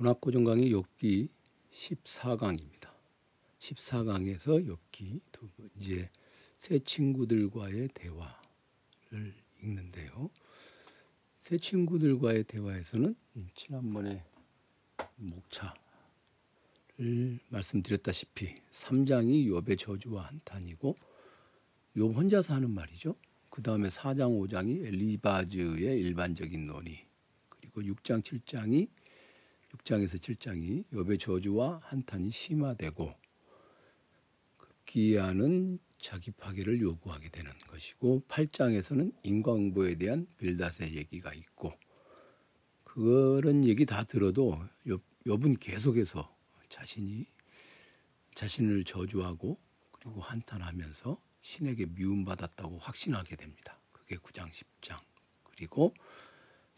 문학고정 강의 욥기 14강입니다. 14강에서 욥기 두 번째 새 친구들과의 대화를 읽는데요. 새 친구들과의 대화에서는 지난번에 목차를 말씀드렸다시피 3장이 욥의 저주와 한탄이고 욥 혼자서 하는 말이죠. 그 다음에 4장 5장이 엘리바즈의 일반적인 논의 그리고 6장 7장이 6장에서 7장이 욥의 저주와 한탄이 심화되고 급기야는 자기 파괴를 요구하게 되는 것이고 8장에서는 인과응보에 대한 빌닷의 얘기가 있고 그런 얘기 다 들어도 욥, 욥은 계속해서 자신이 자신을 저주하고 그리고 한탄하면서 신에게 미움받았다고 확신하게 됩니다. 그게 9장 10장 그리고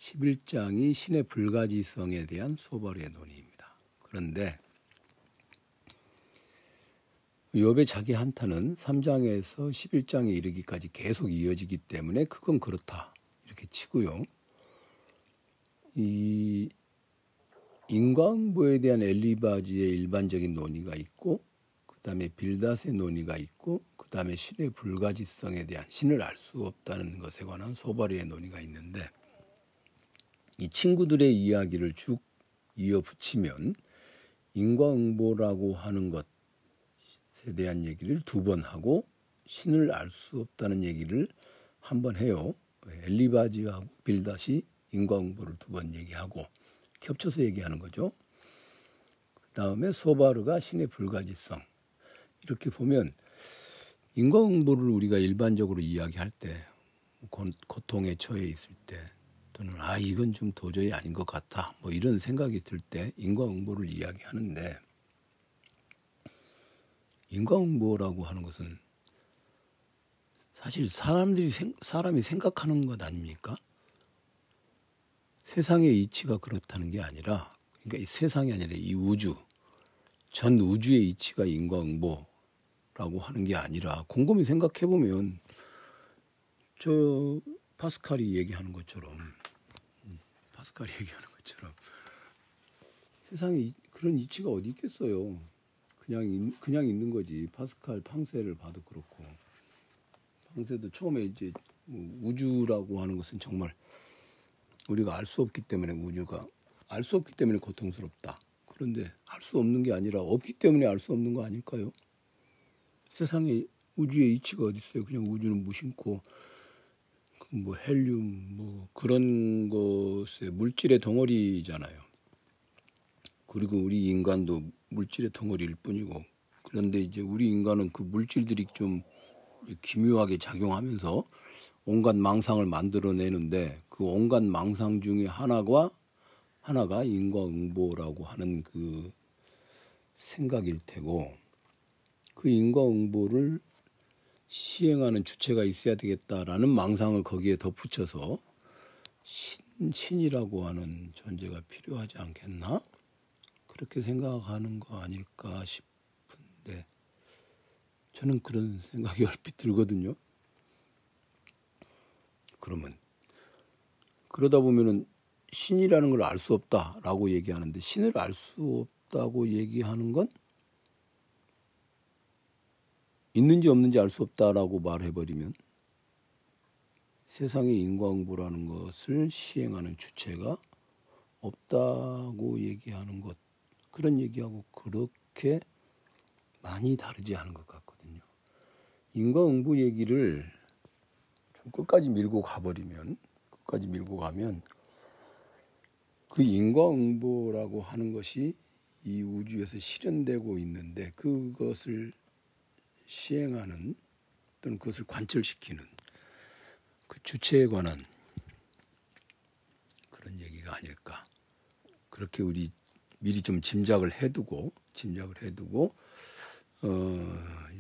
11장이 신의 불가지성에 대한 소벌의 논의입니다. 그런데 욥의 자기 한탄은 3장에서 11장에 이르기까지 계속 이어지기 때문에 그건 그렇다 이렇게 치고요. 이 인과응보에 대한 엘리바지의 일반적인 논의가 있고 그 다음에 빌닷의 논의가 있고 그 다음에 신의 불가지성에 대한 신을 알 수 없다는 것에 관한 소바리의 논의가 있는데 이 친구들의 이야기를 쭉 이어 붙이면 인과응보라고 하는 것에 대한 얘기를 두 번 하고 신을 알 수 없다는 얘기를 한 번 해요. 엘리바지하고 빌닷이 인과응보를 두 번 얘기하고 겹쳐서 얘기하는 거죠. 그 다음에 소바르가 신의 불가지성. 이렇게 보면 인과응보를 우리가 일반적으로 이야기할 때 고통에 처해 있을 때 또는 아 이건 좀 도저히 아닌 것 같아 뭐 이런 생각이 들 때 인과응보를 이야기하는데 인과응보라고 하는 것은 사실 사람들이 생, 사람이 생각하는 것 아닙니까? 세상의 이치가 그렇다는 게 아니라 그러니까 이 세상이 아니라 이 우주 전 우주의 이치가 인과응보라고 하는 게 아니라 곰곰이 생각해 보면 저 파스칼이 얘기하는 것처럼 파스칼이 얘기하는 것처럼 세상에 그런 이치가 어디 있겠어요. 그냥 그냥 있는 거지. 파스칼 팡세를 봐도 그렇고 팡세도 처음에 이제 뭐 우주라고 하는 것은 정말 우리가 알 수 없기 때문에 우주가 알 수 없기 때문에 고통스럽다. 그런데 알 수 없는 게 아니라 없기 때문에 알 수 없는 거 아닐까요? 세상에 우주의 이치가 어디 있어요? 그냥 우주는 무심코 뭐 헬륨 뭐 그런 것의 물질의 덩어리잖아요. 그리고 우리 인간도 물질의 덩어리일 뿐이고 그런데 이제 우리 인간은 그 물질들이 좀 기묘하게 작용하면서 온갖 망상을 만들어내는데 그 온갖 망상 중에 하나가 하나가 인과응보라고 하는 그 생각일 테고 그 인과응보를 시행하는 주체가 있어야 되겠다라는 망상을 거기에 덧붙여서 신, 신이라고 하는 존재가 필요하지 않겠나? 그렇게 생각하는 거 아닐까 싶은데 저는 그런 생각이 얼핏 들거든요. 그러면 그러다 보면은 신이라는 걸 알 수 없다라고 얘기하는데 신을 알 수 없다고 얘기하는 건 있는지 없는지 알 수 없다라고 말해버리면 세상의 인과응보라는 것을 시행하는 주체가 없다고 얘기하는 것 그런 얘기하고 그렇게 많이 다르지 않은 것 같거든요. 인과응보 얘기를 좀 끝까지 밀고 가버리면 끝까지 밀고 가면 그 인과응보라고 하는 것이 이 우주에서 실현되고 있는데 그것을 시행하는 또는 그것을 관철시키는 그 주체에 관한 그런 얘기가 아닐까. 그렇게 우리 미리 좀 짐작을 해두고 짐작을 해두고 어,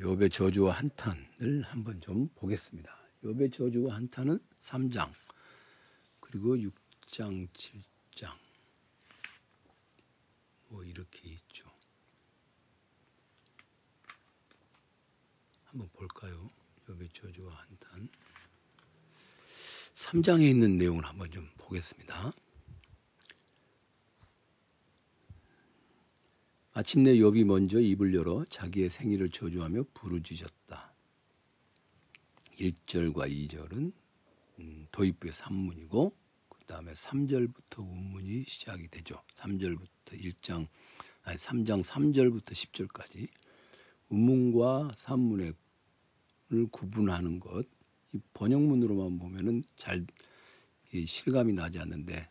욥의 저주와 한탄을 한번 좀 보겠습니다. 욥의 저주와 한탄은 3장 그리고 6장, 7장 뭐 이렇게 있죠. 한번 볼까요? 욥의 저주와 한탄. 3장에 있는 내용을 한번 좀 보겠습니다. 마침내 욥이 먼저 입을 열어 자기의 생일을 저주하며 부르짖었다. 1절과 2절은 음, 도입부의 산문이고 그 다음에 3절부터 운문이 시작이 되죠. 3절부터 1장 아니 3장 3절부터 10절까지 운문과 산문을 구분하는 것이 번역문으로만 보면은 잘 실감이 나지 않는데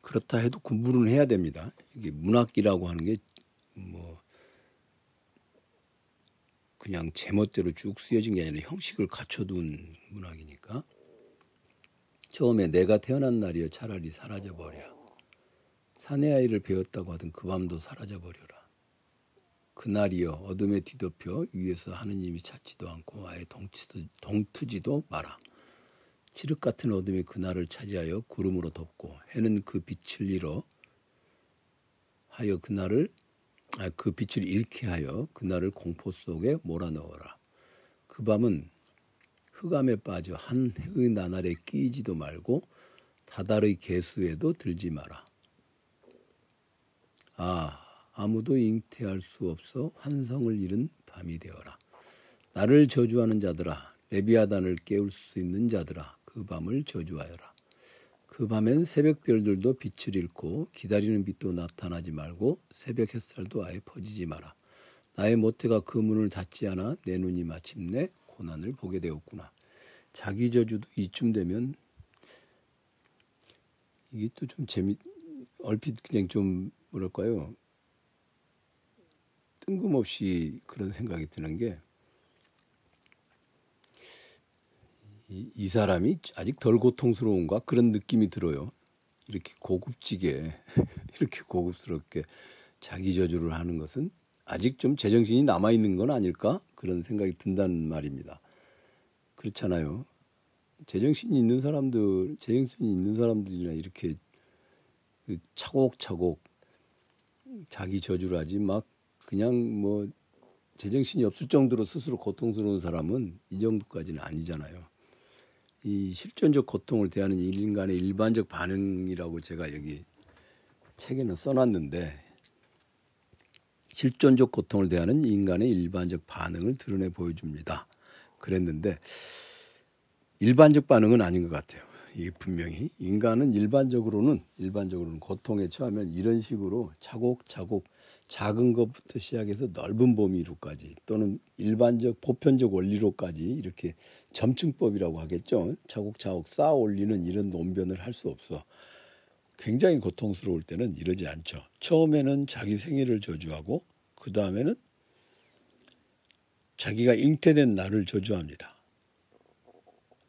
그렇다 해도 구분을 해야 됩니다. 이게 문학이라고 하는 게 뭐 그냥 제멋대로 쭉 쓰여진 게 아니라 형식을 갖춰둔 문학이니까. 처음에 내가 태어난 날이여 차라리 사라져 버려. 사내 아이를 배웠다고 하던 그 밤도 사라져 버려라 그날이여 어둠에 뒤덮여 위에서 하느님이 찾지도 않고 아예 동치도, 동트지도 마라 칠흑 같은 어둠이 그날을 차지하여 구름으로 덮고 해는 그 빛을 잃어 하여 그날을 아, 그 빛을 잃게 하여 그날을 공포 속에 몰아넣어라. 그 밤은 흑암에 빠져 한 해의 나날에 끼지도 말고 다달의 개수에도 들지 마라. 아, 아무도 잉태할 수 없어 환성을 잃은 밤이 되어라. 나를 저주하는 자들아, 레비아단을 깨울 수 있는 자들아, 그 밤을 저주하여라. 그 밤엔 새벽별들도 빛을 잃고 기다리는 빛도 나타나지 말고 새벽 햇살도 아예 퍼지지 마라. 나의 모태가 그 문을 닫지 않아 내 눈이 마침내 고난을 보게 되었구나. 자기 저주도 이쯤 되면 이게 또 좀 재미 얼핏 그냥 좀 뭐랄까요 뜬금없이 그런 생각이 드는 게 이, 이 사람이 아직 덜 고통스러운가 그런 느낌이 들어요. 이렇게 고급지게 이렇게 고급스럽게 자기 저주를 하는 것은 아직 좀 제정신이 남아 있는 건 아닐까 그런 생각이 든다는 말입니다. 그렇잖아요. 제정신이 있는 사람들, 제정신이 있는 사람들이나 이렇게 그 차곡차곡 자기 저주를 하지 막 그냥 뭐 제정신이 없을 정도로 스스로 고통스러운 사람은 이 정도까지는 아니잖아요. 이 실존적 고통을 대하는 인간의 일반적 반응이라고 제가 여기 책에는 써놨는데 실존적 고통을 대하는 인간의 일반적 반응을 드러내 보여줍니다. 그랬는데 일반적 반응은 아닌 것 같아요. 이게 분명히 인간은 일반적으로는 일반적으로는 고통에 처하면 이런 식으로 차곡차곡 작은 것부터 시작해서 넓은 범위로까지 또는 일반적 보편적 원리로까지 이렇게 점층법이라고 하겠죠. 차곡차곡 쌓아 올리는 이런 논변을 할 수 없어. 굉장히 고통스러울 때는 이러지 않죠. 처음에는 자기 생일을 저주하고 그 다음에는 자기가 잉태된 날을 저주합니다.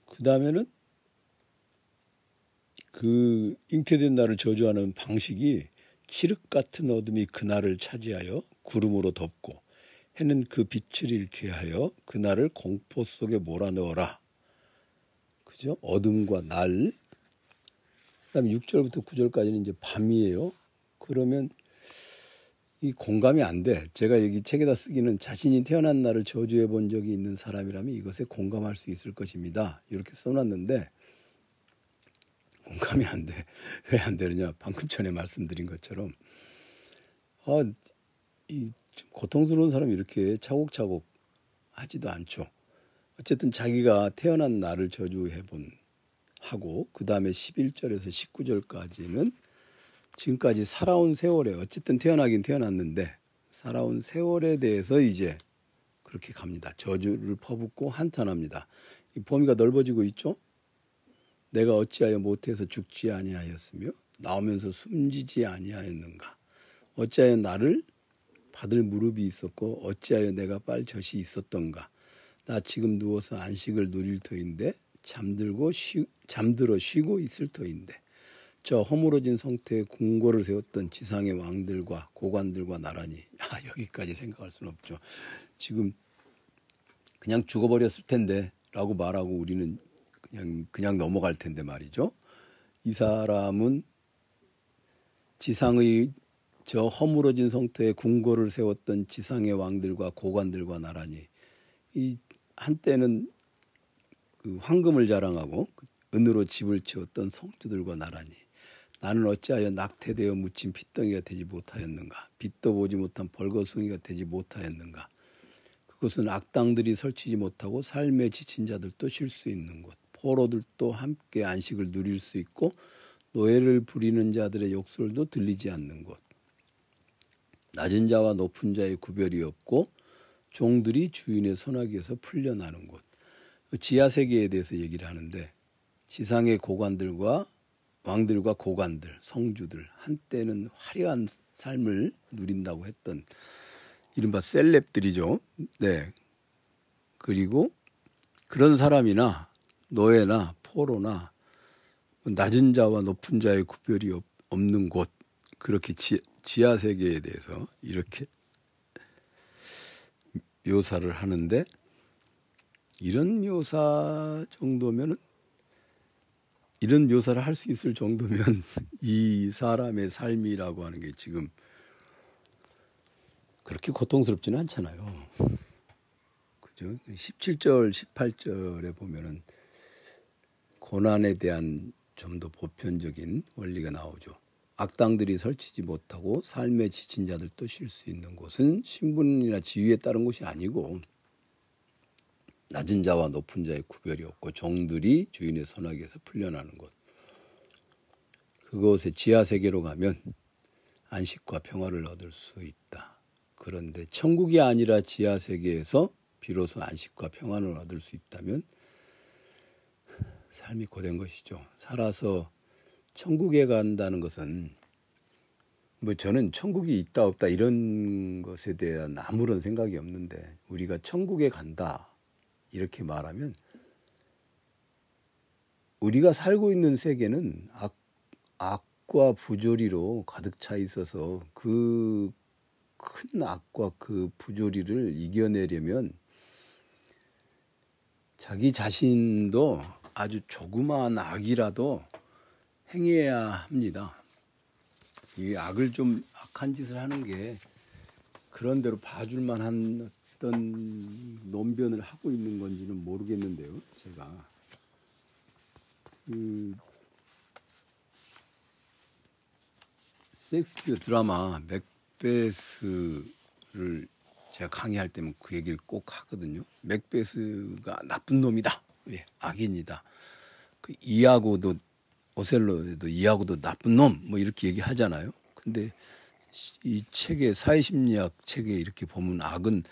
그 다음에는 그 잉태된 날을 저주하는 방식이 칠흑 같은 어둠이 그날을 차지하여 구름으로 덮고 해는 그 빛을 잃게 하여 그날을 공포 속에 몰아넣어라. 그죠? 어둠과 날. 그다음에 6절부터 9절까지는 이제 밤이에요. 그러면 이 공감이 안 돼. 제가 여기 책에다 쓰기는 자신이 태어난 날을 저주해 본 적이 있는 사람이라면 이것에 공감할 수 있을 것입니다. 이렇게 써놨는데 공감이 안 돼. 왜 안 되느냐? 방금 전에 말씀드린 것처럼 아, 이 고통스러운 사람이 이렇게 차곡차곡 하지도 않죠. 어쨌든 자기가 태어난 날을 저주해 본 하고 그 다음에 11절에서 19절까지는 지금까지 살아온 세월에 어쨌든 태어나긴 태어났는데 살아온 세월에 대해서 이제 그렇게 갑니다. 저주를 퍼붓고 한탄합니다. 이 범위가 넓어지고 있죠. 내가 어찌하여 못해서 죽지 아니하였으며 나오면서 숨지지 아니하였는가? 어찌하여 나를 받을 무릎이 있었고 어찌하여 내가 빨 젖이 있었던가? 나 지금 누워서 안식을 누릴 터인데 잠들고 쉬, 잠들어 쉬고 있을 터인데. 저 허물어진 성태에 궁궐을 세웠던 지상의 왕들과 고관들과 나란히 아 여기까지 생각할 수는 없죠. 지금 그냥 죽어버렸을 텐데라고 말하고 우리는 그냥 그냥 넘어갈 텐데 말이죠. 이 사람은 지상의 저 허물어진 성터에 궁궐을 세웠던 지상의 왕들과 고관들과 나란히 이 한때는 그 황금을 자랑하고 은으로 집을 채웠던 성주들과 나란히 나는 어찌하여 낙태되어 묻힌 핏덩이가 되지 못하였는가? 빛도 보지 못한 벌거숭이가 되지 못하였는가? 그것은 악당들이 설치지 못하고 삶에 지친 자들도 쉴 수 있는 곳, 포로들도 함께 안식을 누릴 수 있고 노예를 부리는 자들의 욕설도 들리지 않는 곳. 낮은 자와 높은 자의 구별이 없고 종들이 주인의 손아귀에서 풀려나는 곳. 그 지하 세계에 대해서 얘기를 하는데 지상의 고관들과 왕들과 고관들, 성주들 한때는 화려한 삶을 누린다고 했던 이른바 셀렙들이죠. 네. 그리고 그런 사람이나 노예나 포로나 낮은 자와 높은 자의 구별이 없는 곳 그렇게 지, 지하 세계에 대해서 이렇게 묘사를 하는데 이런 묘사 정도면은 이런 묘사를 할 수 있을 정도면 이 사람의 삶이라고 하는 게 지금 그렇게 고통스럽지는 않잖아요. 그죠? 17절, 18절에 보면은 고난에 대한 좀 더 보편적인 원리가 나오죠. 악당들이 설치지 못하고 삶에 지친 자들도 쉴 수 있는 곳은 신분이나 지위에 따른 곳이 아니고 낮은 자와 높은 자의 구별이 없고 종들이 주인의 손아귀에서 풀려나는 곳. 그곳에 지하 세계로 가면 안식과 평화를 얻을 수 있다. 그런데 천국이 아니라 지하 세계에서 비로소 안식과 평안을 얻을 수 있다면 삶이 고된 것이죠. 살아서 천국에 간다는 것은 뭐 저는 천국이 있다 없다 이런 것에 대한 아무런 생각이 없는데 우리가 천국에 간다 이렇게 말하면 우리가 살고 있는 세계는 악, 악과 부조리로 가득 차 있어서 그 큰 악과 그 부조리를 이겨내려면 자기 자신도 아주 조그마한 악이라도 행해야 합니다. 이 악을 좀 악한 짓을 하는 게 그런 대로 봐줄 만 한 어떤 논변을 하고 있는 건지는 모르겠는데요. 제가 그 섹스피어 드라마 맥베스를 제가 강의할 때면 그 얘기를 꼭 하거든요. 맥베스가 나쁜 놈이다. 예, 악인이다. 그 이하고도 오셀로에도 이하고도 나쁜 놈 뭐 이렇게 얘기하잖아요. 근데 이 책의 사회심리학 책에 이렇게 보면 악은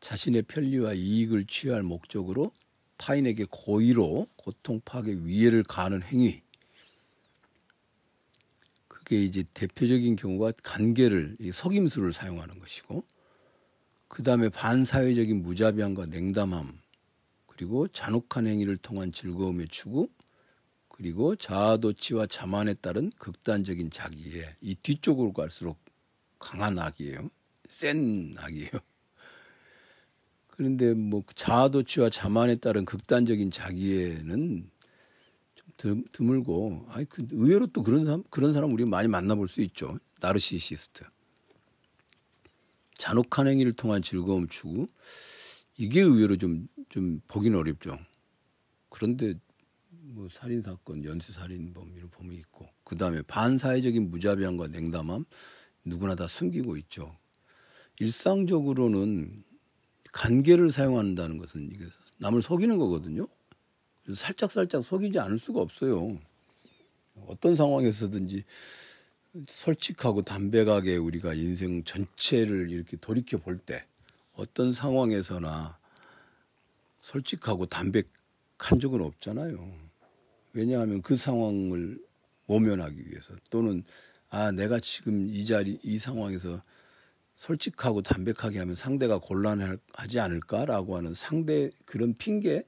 자신의 편리와 이익을 취할 목적으로 타인에게 고의로 고통, 파괴, 위해를 가하는 행위. 그게 이제 대표적인 경우가 간계를 석임수를 사용하는 것이고, 그 다음에 반사회적인 무자비함과 냉담함, 그리고 잔혹한 행위를 통한 즐거움의 추구, 그리고 자아도취와 자만에 따른 극단적인 자기애. 이 뒤쪽으로 갈수록 강한 악이에요. 센 악이에요. 그런데 뭐 자아도취와 자만에 따른 극단적인 자기애는 좀 드물고, 아니 그 의외로 또 그런 사람 그런 사람 우리가 많이 만나볼 수 있죠. 나르시시스트. 잔혹한 행위를 통한 즐거움 추구 이게 의외로 좀 좀 보기는 어렵죠. 그런데 뭐 살인 사건, 연쇄 살인범 이런 범이 있고 그 다음에 반사회적인 무자비함과 냉담함 누구나 다 숨기고 있죠. 일상적으로는 간계를 사용한다는 것은 이게 남을 속이는 거거든요. 그래서 살짝 살짝 속이지 않을 수가 없어요. 어떤 상황에서든지 솔직하고 담백하게 우리가 인생 전체를 이렇게 돌이켜 볼 때 어떤 상황에서나 솔직하고 담백한 적은 없잖아요. 왜냐하면 그 상황을 모면하기 위해서 또는 아 내가 지금 이 자리 이 상황에서 솔직하고 담백하게 하면 상대가 곤란하지 않을까라고 하는 상대 그런 핑계를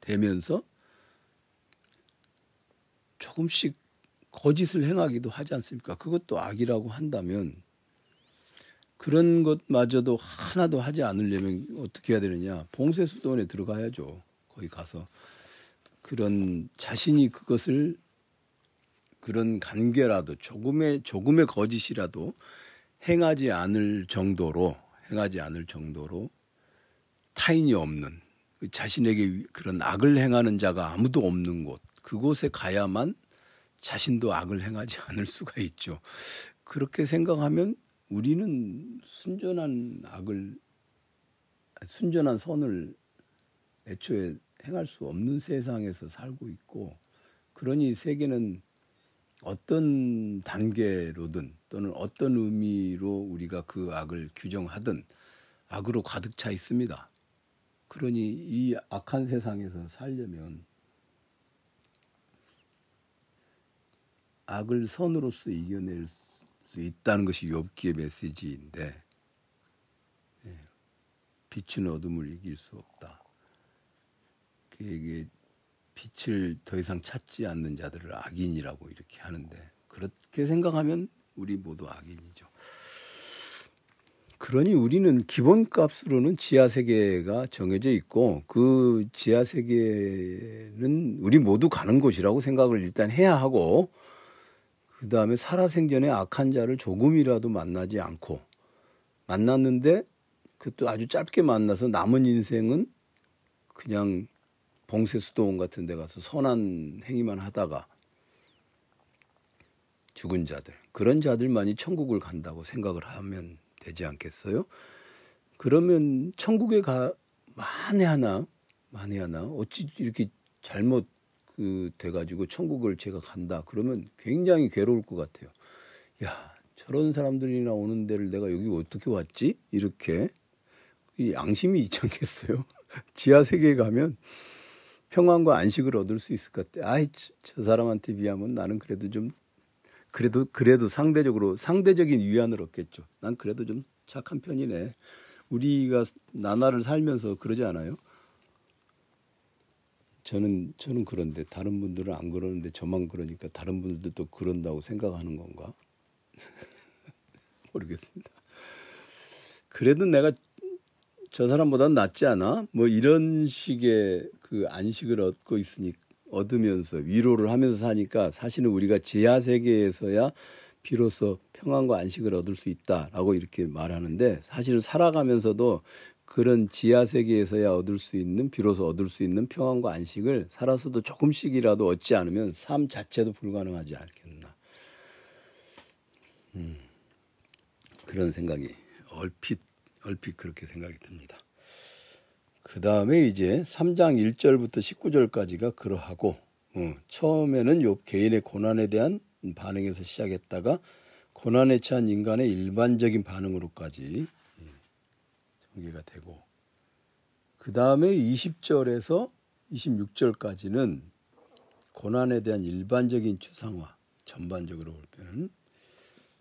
대면서 조금씩 거짓을 행하기도 하지 않습니까? 그것도 악이라고 한다면 그런 것마저도 하나도 하지 않으려면 어떻게 해야 되느냐? 봉쇄수도원에 들어가야죠. 거기 가서 그런 자신이 그것을 그런 관계라도 조금의 조금의 거짓이라도 행하지 않을 정도로 행하지 않을 정도로 타인이 없는 자신에게 그런 악을 행하는 자가 아무도 없는 곳 그곳에 가야만 자신도 악을 행하지 않을 수가 있죠. 그렇게 생각하면 우리는 순전한 악을 순전한 선을 애초에 행할 수 없는 세상에서 살고 있고 그러니 세계는 어떤 단계로든 또는 어떤 의미로 우리가 그 악을 규정하든 악으로 가득 차 있습니다. 그러니 이 악한 세상에서 살려면 악을 선으로서 이겨낼 수 있다는 것이 욥기의 메시지인데 예, 빛은 어둠을 이길 수 없다. 그게 빛을 더 이상 찾지 않는 자들을 악인이라고 이렇게 하는데 그렇게 생각하면 우리 모두 악인이죠. 그러니 우리는 기본값으로는 지하 세계가 정해져 있고 그 지하 세계는 우리 모두 가는 곳이라고 생각을 일단 해야 하고 그 다음에 살아생전에 악한 자를 조금이라도 만나지 않고 만났는데 그것도 아주 짧게 만나서 남은 인생은 그냥 봉쇄수도원 같은 데 가서 선한 행위만 하다가 죽은 자들 그런 자들만이 천국을 간다고 생각을 하면 되지 않겠어요? 그러면 천국에 가 만에 하나 만에 하나 어찌 이렇게 잘못 그 돼가지고 천국을 제가 간다 그러면 굉장히 괴로울 것 같아요. 야 저런 사람들이나 오는 데를 내가 여기 어떻게 왔지? 이렇게 이 양심이 있지 않겠어요? 지하 세계에 가면 평안과 안식을 얻을 수 있을 것 같아. 아이, 저 사람한테 비하면 나는 그래도 좀, 그래도, 그래도 상대적으로, 상대적인 위안을 얻겠죠. 난 그래도 좀 착한 편이네. 우리가 나날을 살면서 그러지 않아요? 저는, 저는 그런데 다른 분들은 안 그러는데 저만 그러니까 다른 분들도 그런다고 생각하는 건가? 모르겠습니다. 그래도 내가 저 사람보다는 낫지 않아? 뭐 이런 식의 그 안식을 얻고 있으니 얻으면서 위로를 하면서 사니까 사실은 우리가 지하 세계에서야 비로소 평안과 안식을 얻을 수 있다라고 이렇게 말하는데 사실은 살아가면서도 그런 지하 세계에서야 얻을 수 있는 비로소 얻을 수 있는 평안과 안식을 살아서도 조금씩이라도 얻지 않으면 삶 자체도 불가능하지 않겠나. 음, 그런 생각이 얼핏 얼핏 그렇게 생각이 듭니다. 그 다음에 이제 3장 1절부터 19절까지가 그러하고 어, 처음에는 욥 개인의 고난에 대한 반응에서 시작했다가 고난에 처한 인간의 일반적인 반응으로까지 예, 전개가 되고 그 다음에 20절에서 26절까지는 고난에 대한 일반적인 추상화 전반적으로 볼 때는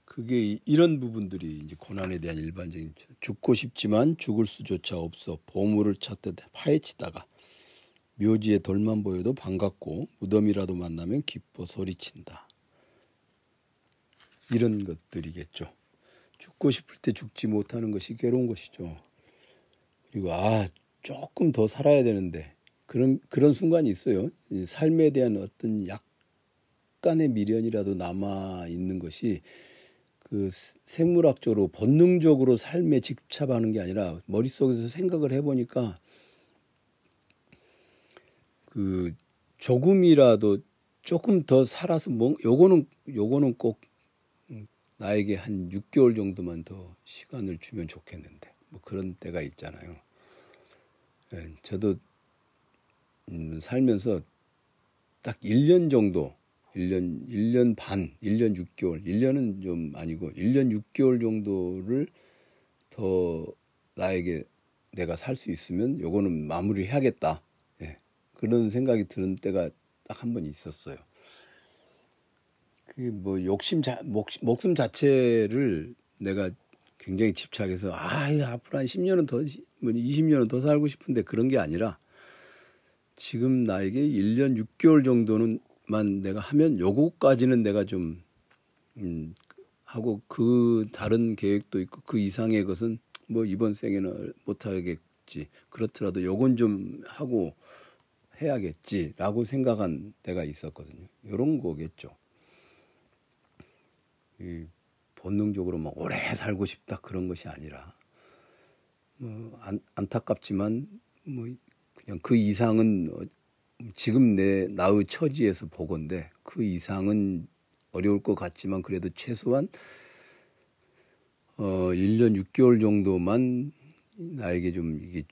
그게 이런 부분들이 이제 고난에 대한 일반적인 죽고 싶지만 죽을 수조차 없어 보물을 찾듯 파헤치다가 묘지에 돌만 보여도 반갑고 무덤이라도 만나면 기뻐 소리친다. 이런 것들이겠죠. 죽고 싶을 때 죽지 못하는 것이 괴로운 것이죠. 그리고 아 조금 더 살아야 되는데 그런 그런 순간이 있어요. 삶에 대한 어떤 약간의 미련이라도 남아 있는 것이 그 생물학적으로 본능적으로 삶에 집착하는 게 아니라 머릿속에서 생각을 해 보니까 그 조금이라도 조금 더 살아서 뭐 요거는 요거는 꼭 나에게 한 6개월 정도만 더 시간을 주면 좋겠는데 뭐 그런 때가 있잖아요. 예, 저도 음, 살면서 딱 1년 정도 1년 1년 반, 1년 6개월, 1년은 좀 아니고 1년 6개월 정도를 더 나에게 내가 살 수 있으면 요거는 마무리 해야겠다. 예. 그런 생각이 드는 때가 딱 한 번 있었어요. 그게 뭐 욕심 자, 목, 목숨 자체를 내가 굉장히 집착해서 아, 앞으로 한 10년은 더, 뭐 20년은 더 살고 싶은데 그런 게 아니라 지금 나에게 1년 6개월 정도는 만 내가 하면 요거까지는 내가 좀 음, 하고 그 다른 계획도 있고 그 이상의 것은 뭐 이번 생에는 못 하겠지. 그렇더라도 요건 좀 하고 해야겠지라고 생각한 때가 있었거든요. 요런 거겠죠. 이 본능적으로 막 오래 살고 싶다 그런 것이 아니라 뭐 안, 안타깝지만 뭐 그냥 그 이상은 어, 지금 내 나의 처지에서 보건데 그 이상은 어려울 것 같지만 그래도 최소한 어 1년 6개월 정도만 나에게 좀 이게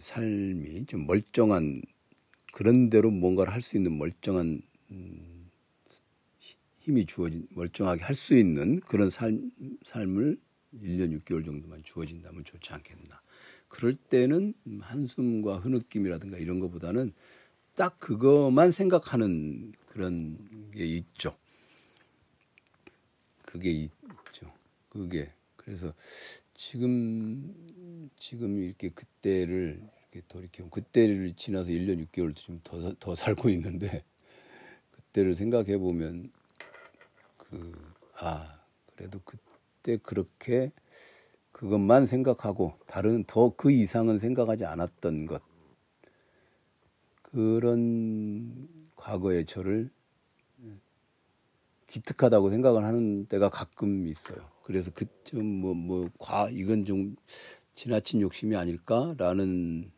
삶이 좀 멀쩡한 그런 대로 뭔가를 할 수 있는 멀쩡한 음, 힘이 주어진 멀쩡하게 할 수 있는 그런 삶, 삶을 1년 6개월 정도만 주어진다면 좋지 않겠나. 그럴 때는 한숨과 흐느낌이라든가 이런 것보다는 딱 그것만 생각하는 그런 게 있죠. 그게 있죠. 그게 그래서 지금 지금 이렇게 그때를 이렇게 돌이켜 그때를 지나서 1년 6개월 지금 더, 더 살고 있는데 그때를 생각해 보면 그 아 그래도 그때 그렇게 그것만 생각하고 다른 더 그 이상은 생각하지 않았던 것 그런 과거의 저를 기특하다고 생각을 하는 때가 가끔 있어요. 그래서 그좀뭐뭐과 이건 좀 지나친 욕심이 아닐까라는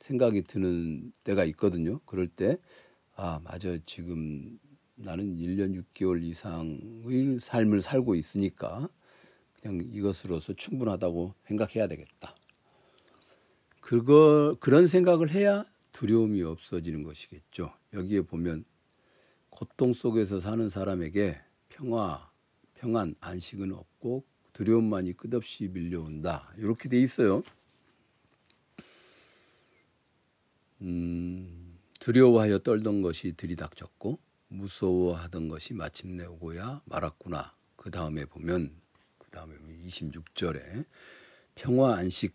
생각이 드는 때가 있거든요. 그럴 때 아, 맞아. 지금 나는 1년 6개월 이상의 삶을 살고 있으니까 그냥 이것으로서 충분하다고 생각해야 되겠다. 그거 그런 생각을 해야 두려움이 없어지는 것이겠죠. 여기에 보면 고통 속에서 사는 사람에게 평화, 평안, 안식은 없고 두려움만이 끝없이 밀려온다. 이렇게 돼 있어요. 음, 두려워하여 떨던 것이 들이닥쳤고 무서워하던 것이 마침내 오고야 말았구나. 그 다음에 보면 그 다음에 26절에 평화 안식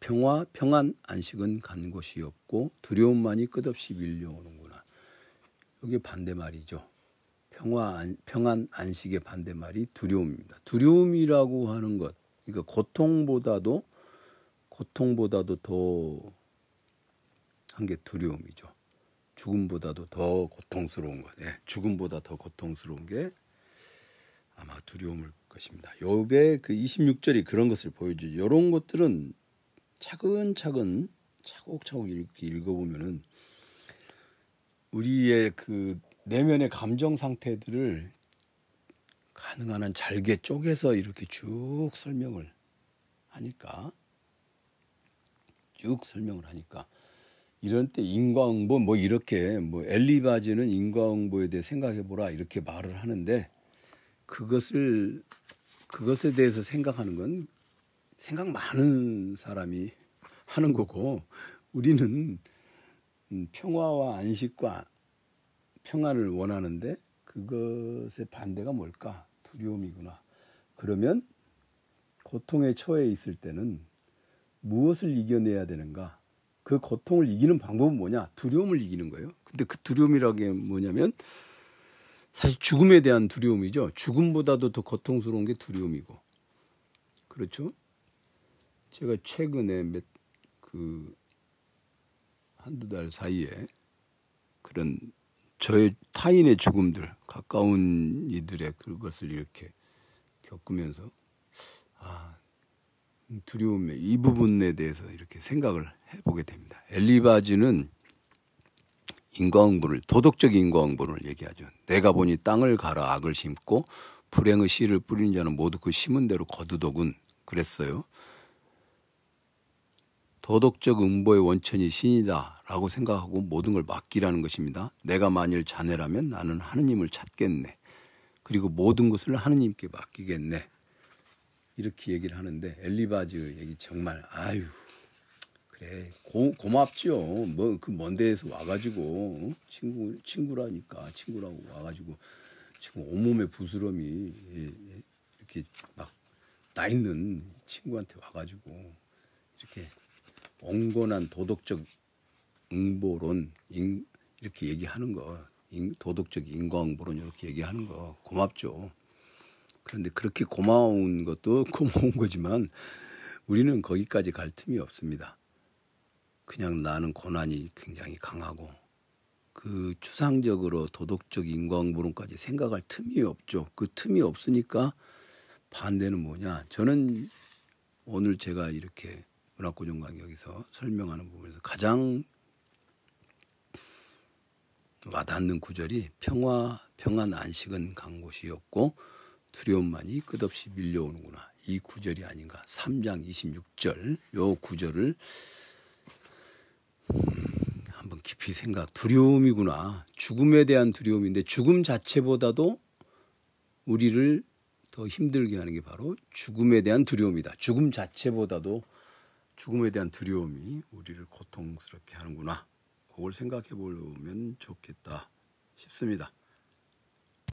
평화 평안 안식은 간 곳이 없고 두려움만이 끝없이 밀려오는구나. 여기 반대말이죠. 평화 안, 평안 안식의 반대말이 두려움입니다. 두려움이라고 하는 것, 그러니까 고통보다도 고통보다도 더 한 게 두려움이죠. 죽음보다도 더 고통스러운 것, 예, 죽음보다 더 고통스러운 게 아마 두려움일 것입니다. 욥의 그 26절이 그런 것을 보여주죠. 이런 것들은 차근차근 차곡차곡 이렇게 읽어보면은 우리의 그 내면의 감정 상태들을 가능한 한 잘게 쪼개서 이렇게 쭉 설명을 하니까 쭉 설명을 하니까 이런 때 인과응보 뭐 이렇게 뭐 엘리바즈는 인과응보에 대해 생각해 보라 이렇게 말을 하는데 그것을 그것에 대해서 생각하는 건 생각 많은 사람이 하는 거고 우리는 음, 평화와 안식과 평안을 원하는데 그것의 반대가 뭘까? 두려움이구나. 그러면 고통에 처해 있을 때는 무엇을 이겨내야 되는가? 그 고통을 이기는 방법은 뭐냐? 두려움을 이기는 거예요. 근데 그 두려움이라는 게 뭐냐면 사실 죽음에 대한 두려움이죠. 죽음보다도 더 고통스러운 게 두려움이고. 그렇죠? 제가 최근에 몇, 그, 한두 달 사이에 그런 저의 타인의 죽음들, 가까운 이들의 그것을 이렇게 겪으면서 아, 두려움의 이 부분에 대해서 이렇게 생각을 해보게 됩니다. 엘리바즈는 인과응보를 도덕적 인과응보를 얘기하죠. 내가 보니 땅을 갈아 악을 심고 불행의 씨를 뿌리는 자는 모두 그 심은 대로 거두더군 그랬어요. 도덕적 응보의 원천이 신이다라고 생각하고 모든 걸 맡기라는 것입니다. 내가 만일 자네라면 나는 하느님을 찾겠네. 그리고 모든 것을 하느님께 맡기겠네. 이렇게 얘기를 하는데 엘리바즈 얘기 정말 아유 그래 고, 고맙죠. 뭐 그 먼 데에서 와가지고 친구 친구라니까 친구라고 와가지고 지금 온몸에 부스럼이 예, 예, 이렇게 막 나 있는 친구한테 와가지고 이렇게 온건한 도덕적 응보론 인, 이렇게 얘기하는 거 인, 도덕적 인과응보론 이렇게 얘기하는 거 고맙죠. 그런데 그렇게 고마운 것도 고마운 거지만 우리는 거기까지 갈 틈이 없습니다. 그냥 나는 고난이 굉장히 강하고 그 추상적으로 도덕적 인과응보론까지 생각할 틈이 없죠. 그 틈이 없으니까 반대는 뭐냐? 저는 오늘 제가 이렇게 문학고정 강역에서 설명하는 부분에서 가장 와닿는 구절이 평화 평안 안식은 간 곳이었고 두려움만이 끝없이 밀려오는구나. 이 구절이 아닌가. 3장 26절 요 구절을 음, 한번 깊이 생각. 두려움이구나. 죽음에 대한 두려움인데 죽음 자체보다도 우리를 더 힘들게 하는 게 바로 죽음에 대한 두려움이다. 죽음 자체보다도 죽음에 대한 두려움이 우리를 고통스럽게 하는구나. 그걸 생각해 보면 좋겠다 싶습니다.